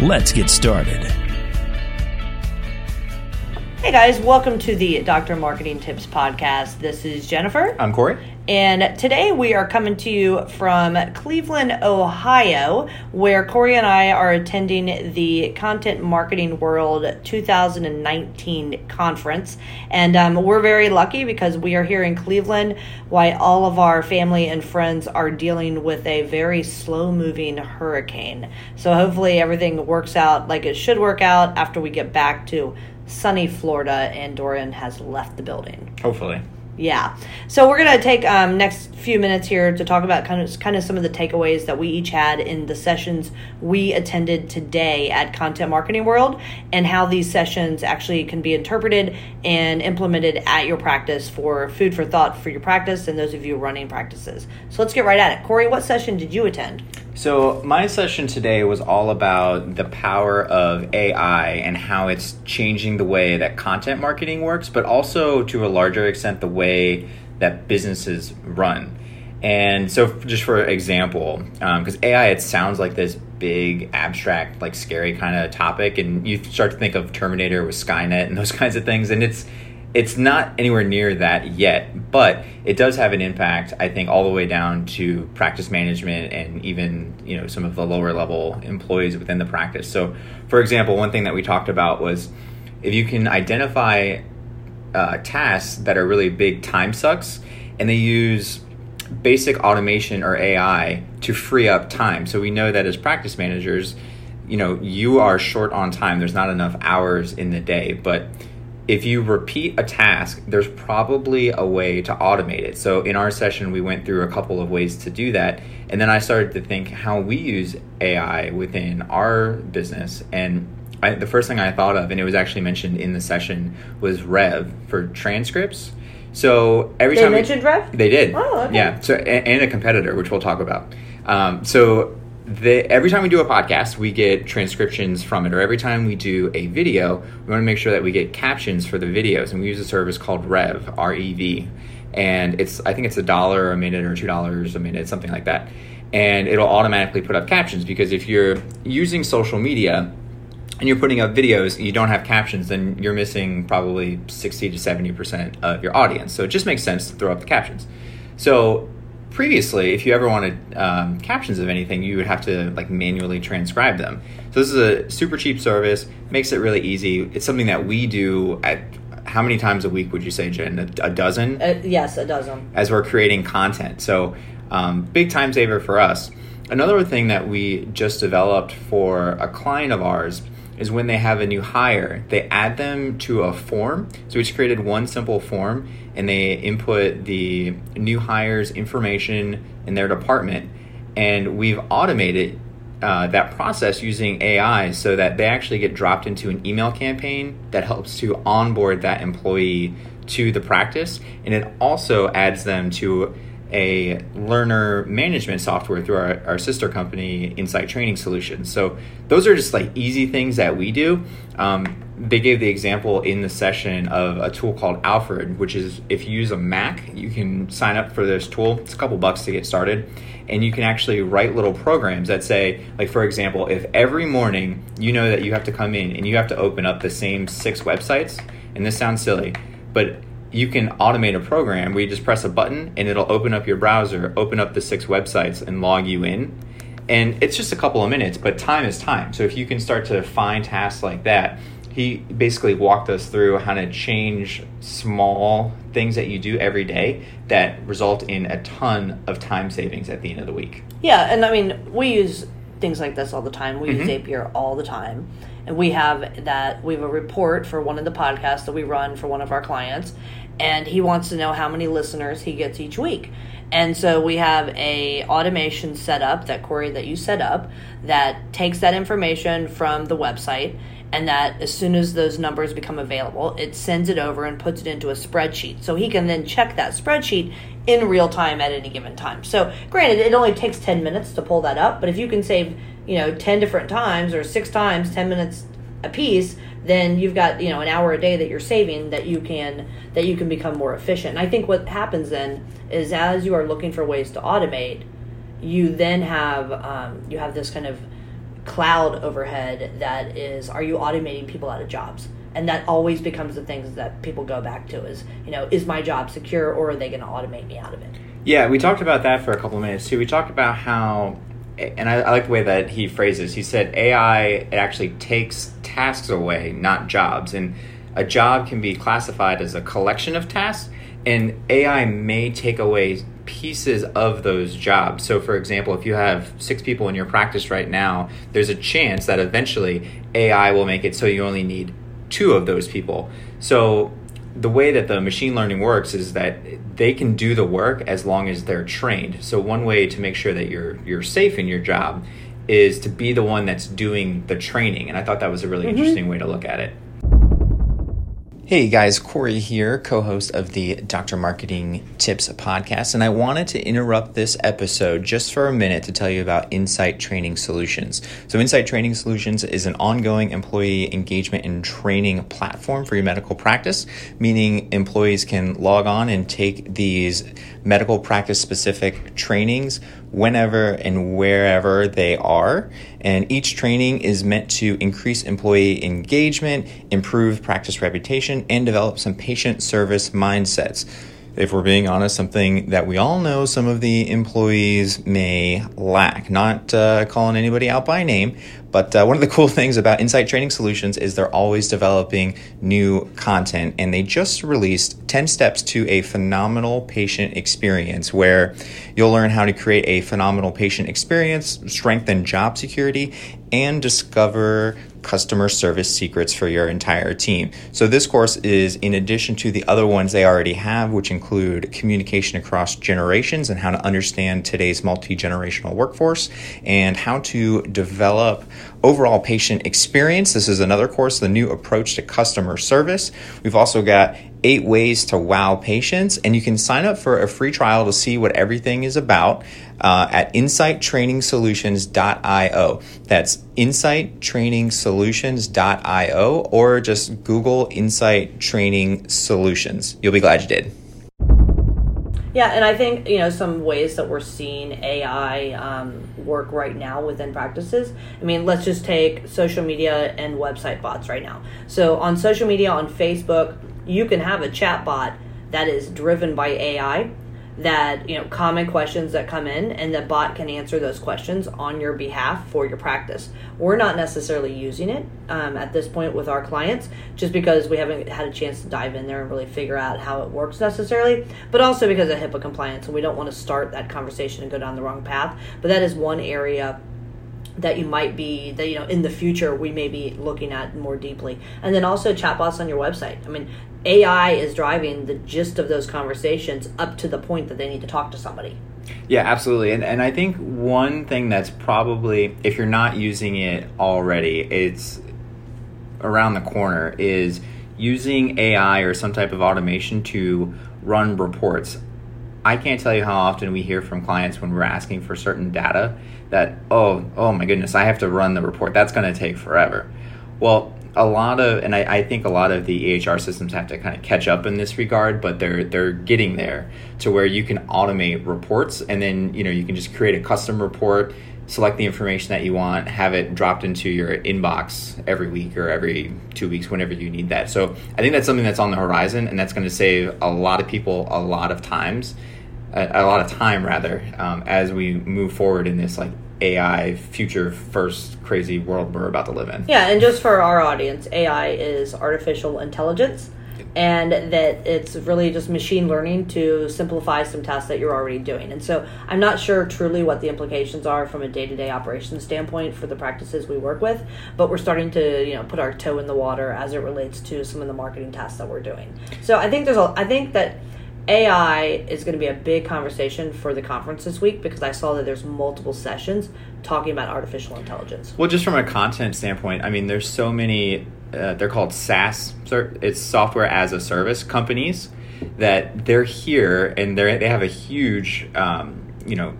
Let's get started. Hey guys, welcome to the Dr. Marketing Tips Podcast. This is Jennifer. I'm Corey. And today we are coming to you from Cleveland, Ohio, where Corey and I are attending the Content Marketing World 2019 conference. And um, we're very lucky because we are here in Cleveland while all of our family and friends are dealing with a very slow moving hurricane. So hopefully everything works out like it should work out after we get back to sunny Florida and Dorian has left the building. Hopefully. Yeah. So we're gonna take um, next few minutes here to talk about kind of kind of some of the takeaways that we each had in the sessions we attended today at Content Marketing World, and how these sessions actually can be interpreted and implemented at your practice for food for thought for your practice and those of you running practices. So let's get right at it. Corey, what session did you attend? So, my session today was all about the power of AI and how it's changing the way that content marketing works, but also to a larger extent, the way that businesses run. And so, just for example, because um, AI, it sounds like this big, abstract, like scary kind of topic, and you start to think of Terminator with Skynet and those kinds of things, and it's it's not anywhere near that yet, but it does have an impact, I think, all the way down to practice management and even, you know, some of the lower level employees within the practice. So, for example, one thing that we talked about was if you can identify uh, tasks that are really big time sucks and they use basic automation or AI to free up time. So we know that as practice managers, you know, you are short on time. There's not enough hours in the day, but if you repeat a task, there's probably a way to automate it. So in our session, we went through a couple of ways to do that. And then I started to think how we use AI within our business. And I, the first thing I thought of, and it was actually mentioned in the session, was Rev for transcripts. So every they time mentioned we, Rev, they did. Oh, okay. Yeah. So and, and a competitor, which we'll talk about. Um, so the, every time we do a podcast, we get transcriptions from it, or every time we do a video, we want to make sure that we get captions for the videos, and we use a service called Rev, R E V, and it's I think it's a dollar a minute or two dollars a minute, something like that, and it'll automatically put up captions because if you're using social media and you're putting up videos, and you don't have captions, then you're missing probably sixty to seventy percent of your audience. So it just makes sense to throw up the captions. So previously, if you ever wanted um, captions of anything, you would have to like manually transcribe them. So this is a super cheap service, makes it really easy. It's something that we do at how many times a week would you say, Jen? A, a dozen? Uh, yes, a dozen. As we're creating content, so um, big time saver for us. Another thing that we just developed for a client of ours is when they have a new hire, they add them to a form. So we just created one simple form and they input the new hire's information in their department. And we've automated uh, that process using AI so that they actually get dropped into an email campaign that helps to onboard that employee to the practice. And it also adds them to a learner management software through our, our sister company, Insight Training Solutions. So those are just like easy things that we do. Um, they gave the example in the session of a tool called Alfred, which is if you use a Mac, you can sign up for this tool. It's a couple bucks to get started. And you can actually write little programs that say, like, for example, if every morning you know that you have to come in and you have to open up the same six websites, and this sounds silly, but you can automate a program where you just press a button and it'll open up your browser, open up the six websites, and log you in. And it's just a couple of minutes, but time is time. So if you can start to find tasks like that, he basically walked us through how to change small things that you do every day that result in a ton of time savings at the end of the week. Yeah, and I mean, we use things like this all the time. We Mm-hmm. use Zapier all the time. And we have that, we have a report for one of the podcasts that we run for one of our clients. And he wants to know how many listeners he gets each week. And so we have a automation set up that Corey that you set up that takes that information from the website and that as soon as those numbers become available, it sends it over and puts it into a spreadsheet. So he can then check that spreadsheet in real time at any given time. So granted, it only takes 10 minutes to pull that up, but if you can save, you know, 10 different times or six times, 10 minutes a piece, then you've got, you know, an hour a day that you're saving that you can, that you can become more efficient. And I think what happens then is as you are looking for ways to automate, you then have, um, you have this kind of cloud overhead that is, are you automating people out of jobs? and that always becomes the things that people go back to is you know is my job secure or are they going to automate me out of it yeah we talked about that for a couple of minutes too we talked about how and I, I, like the way that he phrases he said ai it actually takes tasks away not jobs and a job can be classified as a collection of tasks and ai may take away pieces of those jobs. So, for example, if you have six people in your practice right now, there's a chance that eventually AI will make it so you only need two of those people. So, the way that the machine learning works is that they can do the work as long as they're trained. So, one way to make sure that you're you're safe in your job is to be the one that's doing the training. And I thought that was a really mm-hmm. interesting way to look at it. Hey guys, Corey here, co host of the Dr. Marketing Tips podcast, and I wanted to interrupt this episode just for a minute to tell you about Insight Training Solutions. So, Insight Training Solutions is an ongoing employee engagement and training platform for your medical practice, meaning employees can log on and take these medical practice specific trainings whenever and wherever they are. And each training is meant to increase employee engagement, improve practice reputation, and develop some patient service mindsets if we're being honest, something that we all know some of the employees may lack. Not uh, calling anybody out by name, but uh, one of the cool things about Insight Training Solutions is they're always developing new content, and they just released 10 steps to a phenomenal patient experience where you'll learn how to create a phenomenal patient experience, strengthen job security, and discover customer service secrets for your entire team. So, this course is in addition to the other ones they already have, which include communication across generations and how to understand today's multi generational workforce and how to develop overall patient experience. This is another course, the new approach to customer service. We've also got eight ways to wow patients, and you can sign up for a free trial to see what everything is about uh, at insighttrainingsolutions.io. That's insighttrainingsolutions.io, or just Google Insight Training Solutions. You'll be glad you did. Yeah, and I think you know some ways that we're seeing AI um, work right now within practices. I mean, let's just take social media and website bots right now. So on social media, on Facebook, you can have a chat bot that is driven by AI that you know common questions that come in and the bot can answer those questions on your behalf for your practice. We're not necessarily using it um, at this point with our clients just because we haven't had a chance to dive in there and really figure out how it works necessarily but also because of hipaa compliance and we don't want to start that conversation and go down the wrong path. But that is one area that you might be that you know in the future we may be looking at more deeply. And then also chatbots on your website. I mean ai is driving the gist of those conversations up to the point that they need to talk to somebody. Yeah absolutely. And, and i think one thing that's probably if you're not using it already it's around the corner is using ai or some type of automation to run reports I can't tell you how often we hear from clients when we're asking for certain data that, oh, oh my goodness, I have to run the report. That's going to take forever. Well, a lot of, and I, I, think a lot of the EHR systems have to kind of catch up in this regard, but they're they're getting there to where you can automate reports, and then you know you can just create a custom report, select the information that you want, have it dropped into your inbox every week or every two weeks, whenever you need that. So I think that's something that's on the horizon, and that's going to save a lot of people a lot of times a, a lot of time rather um, as we move forward in this like AI future first crazy world we're about to live in. Yeah, and just for our audience, AI is artificial intelligence and that it's really just machine learning to simplify some tasks that you're already doing. And so I'm not sure truly what the implications are from a day-to-day operations standpoint for the practices we work with, but we're starting to, you know, put our toe in the water as it relates to some of the marketing tasks that we're doing. So I think there's a I think that AI is going to be a big conversation for the conference this week because I saw that there's multiple sessions talking about artificial intelligence. Well, just from a content standpoint, I mean, there's so many. Uh, they're called SaaS. It's software as a service companies that they're here and they they have a huge, um, you know,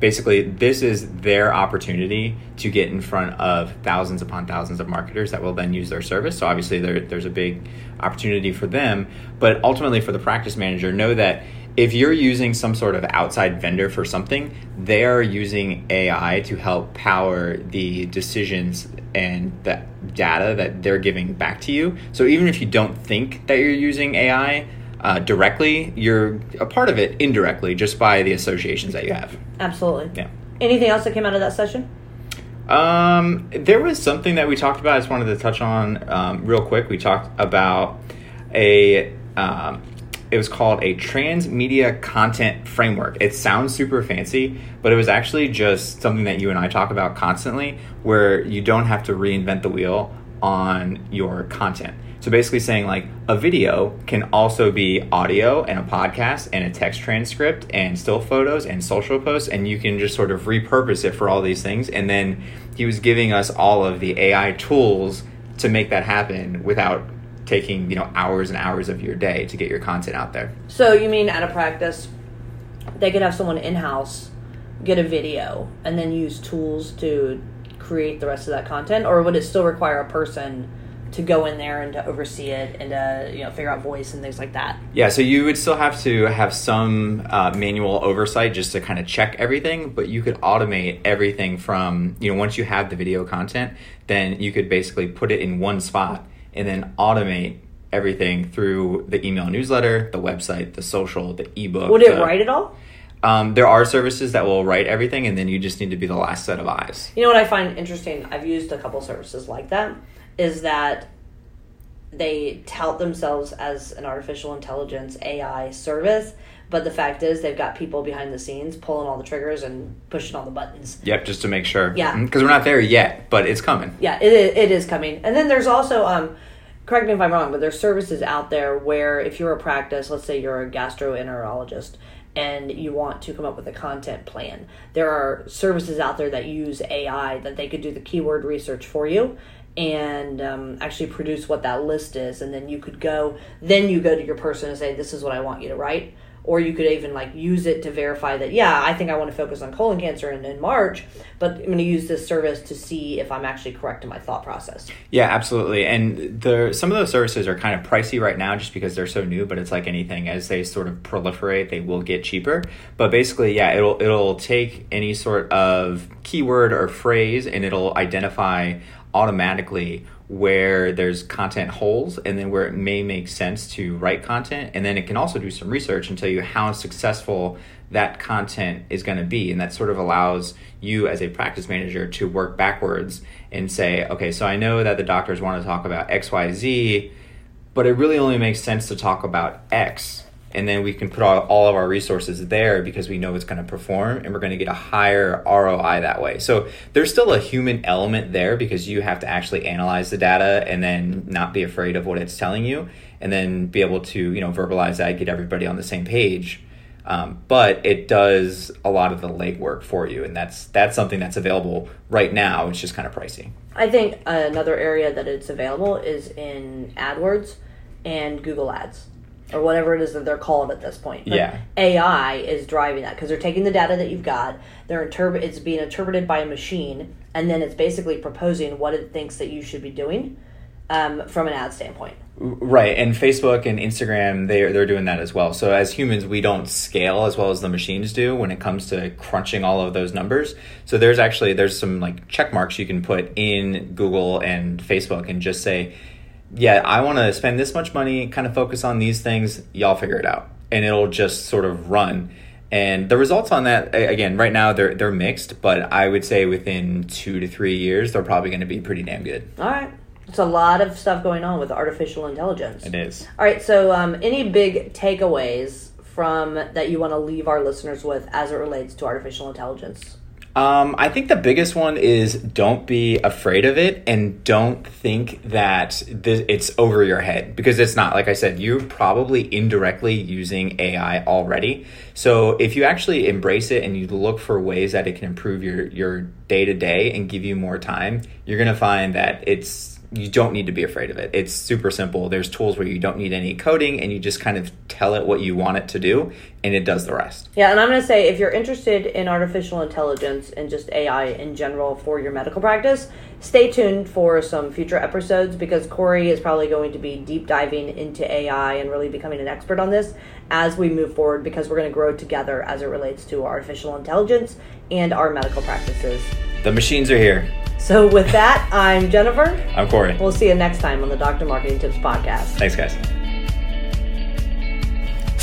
basically this is their opportunity to get in front of thousands upon thousands of marketers that will then use their service. So obviously there, there's a big opportunity for them. But ultimately for the practice manager know that if you're using some sort of outside vendor for something they are using ai to help power the decisions and the data that they're giving back to you. So even if you don't think that you're using ai uh, directly, you're a part of it indirectly just by the associations that you have. Absolutely. Yeah. Anything else that came out of that session? Um, there was something that we talked about. I just wanted to touch on um, real quick. We talked about a. Um, it was called a transmedia content framework. It sounds super fancy, but it was actually just something that you and I talk about constantly, where you don't have to reinvent the wheel on your content. So basically saying like a video can also be audio and a podcast and a text transcript and still photos and social posts and you can just sort of repurpose it for all these things and then he was giving us all of the AI tools to make that happen without taking, you know, hours and hours of your day to get your content out there. So you mean at a practice they could have someone in-house get a video and then use tools to create the rest of that content or would it still require a person to go in there and to oversee it and to you know figure out voice and things like that. Yeah, so you would still have to have some uh, manual oversight just to kind of check everything, but you could automate everything from you know once you have the video content, then you could basically put it in one spot and then automate everything through the email newsletter, the website, the social, the ebook. Would it the, write it all? Um, there are services that will write everything, and then you just need to be the last set of eyes. You know what I find interesting? I've used a couple services like that is that they tout themselves as an artificial intelligence AI service, but the fact is they've got people behind the scenes pulling all the triggers and pushing all the buttons. Yep, just to make sure. Yeah, because mm-hmm, we're not there yet, but it's coming. Yeah, it is, it is coming. And then there's also um, correct me if I'm wrong, but there's services out there where if you're a practice, let's say you're a gastroenterologist and you want to come up with a content plan, there are services out there that use AI that they could do the keyword research for you and um, actually produce what that list is and then you could go then you go to your person and say this is what i want you to write. Or you could even like use it to verify that yeah i think i want to focus on colon cancer in, in march but i'm going to use this service to see if i'm actually correct in my thought process. Yeah absolutely and the some of those services are kind of pricey right now just because they're so new but it's like anything as they sort of proliferate they will get cheaper. But basically yeah it'll it'll take any sort of keyword or phrase and it'll identify automatically where there's content holes and then where it may make sense to write content. And then it can also do some research and tell you how successful that content is going to be. And that sort of allows you as a practice manager to work backwards and say okay so i know that the doctors want to talk about xyz but it really only makes sense to talk about x and then we can put all, all of our resources there because we know it's going to perform and we're going to get a higher ROI that way. So there's still a human element there because you have to actually analyze the data and then not be afraid of what it's telling you and then be able to, you know, verbalize that, get everybody on the same page. Um, but it does a lot of the legwork for you, and that's that's something that's available right now. It's just kind of pricey. I think another area that it's available is in AdWords and Google Ads or whatever it is that they're called at this point. But yeah. AI is driving that because they're taking the data that you've got, they're interpret it's being interpreted by a machine, and then it's basically proposing what it thinks that you should be doing um, from an ad standpoint. Right, and Facebook and Instagram they they're doing that as well. So as humans, we don't scale as well as the machines do when it comes to crunching all of those numbers. So there's actually there's some like check marks you can put in Google and Facebook and just say yeah, I want to spend this much money, kind of focus on these things, y'all figure it out. And it'll just sort of run. And the results on that, again, right now they're they're mixed, but I would say within two to three years they're probably going to be pretty damn good. All right, it's a lot of stuff going on with artificial intelligence. It is. All right, so um, any big takeaways from that you want to leave our listeners with as it relates to artificial intelligence? Um, I think the biggest one is don't be afraid of it and don't think that th- it's over your head because it's not. Like I said, you're probably indirectly using AI already. So if you actually embrace it and you look for ways that it can improve your your day to day and give you more time, you're gonna find that it's you don't need to be afraid of it. It's super simple. There's tools where you don't need any coding and you just kind of tell it what you want it to do and it does the rest. Yeah, and I'm going to say if you're interested in artificial intelligence and just AI in general for your medical practice, stay tuned for some future episodes because Corey is probably going to be deep diving into AI and really becoming an expert on this as we move forward because we're going to grow together as it relates to artificial intelligence and our medical practices. The machines are here. So, with that, I'm Jennifer. I'm Corey. We'll see you next time on the Dr. Marketing Tips Podcast. Thanks, guys.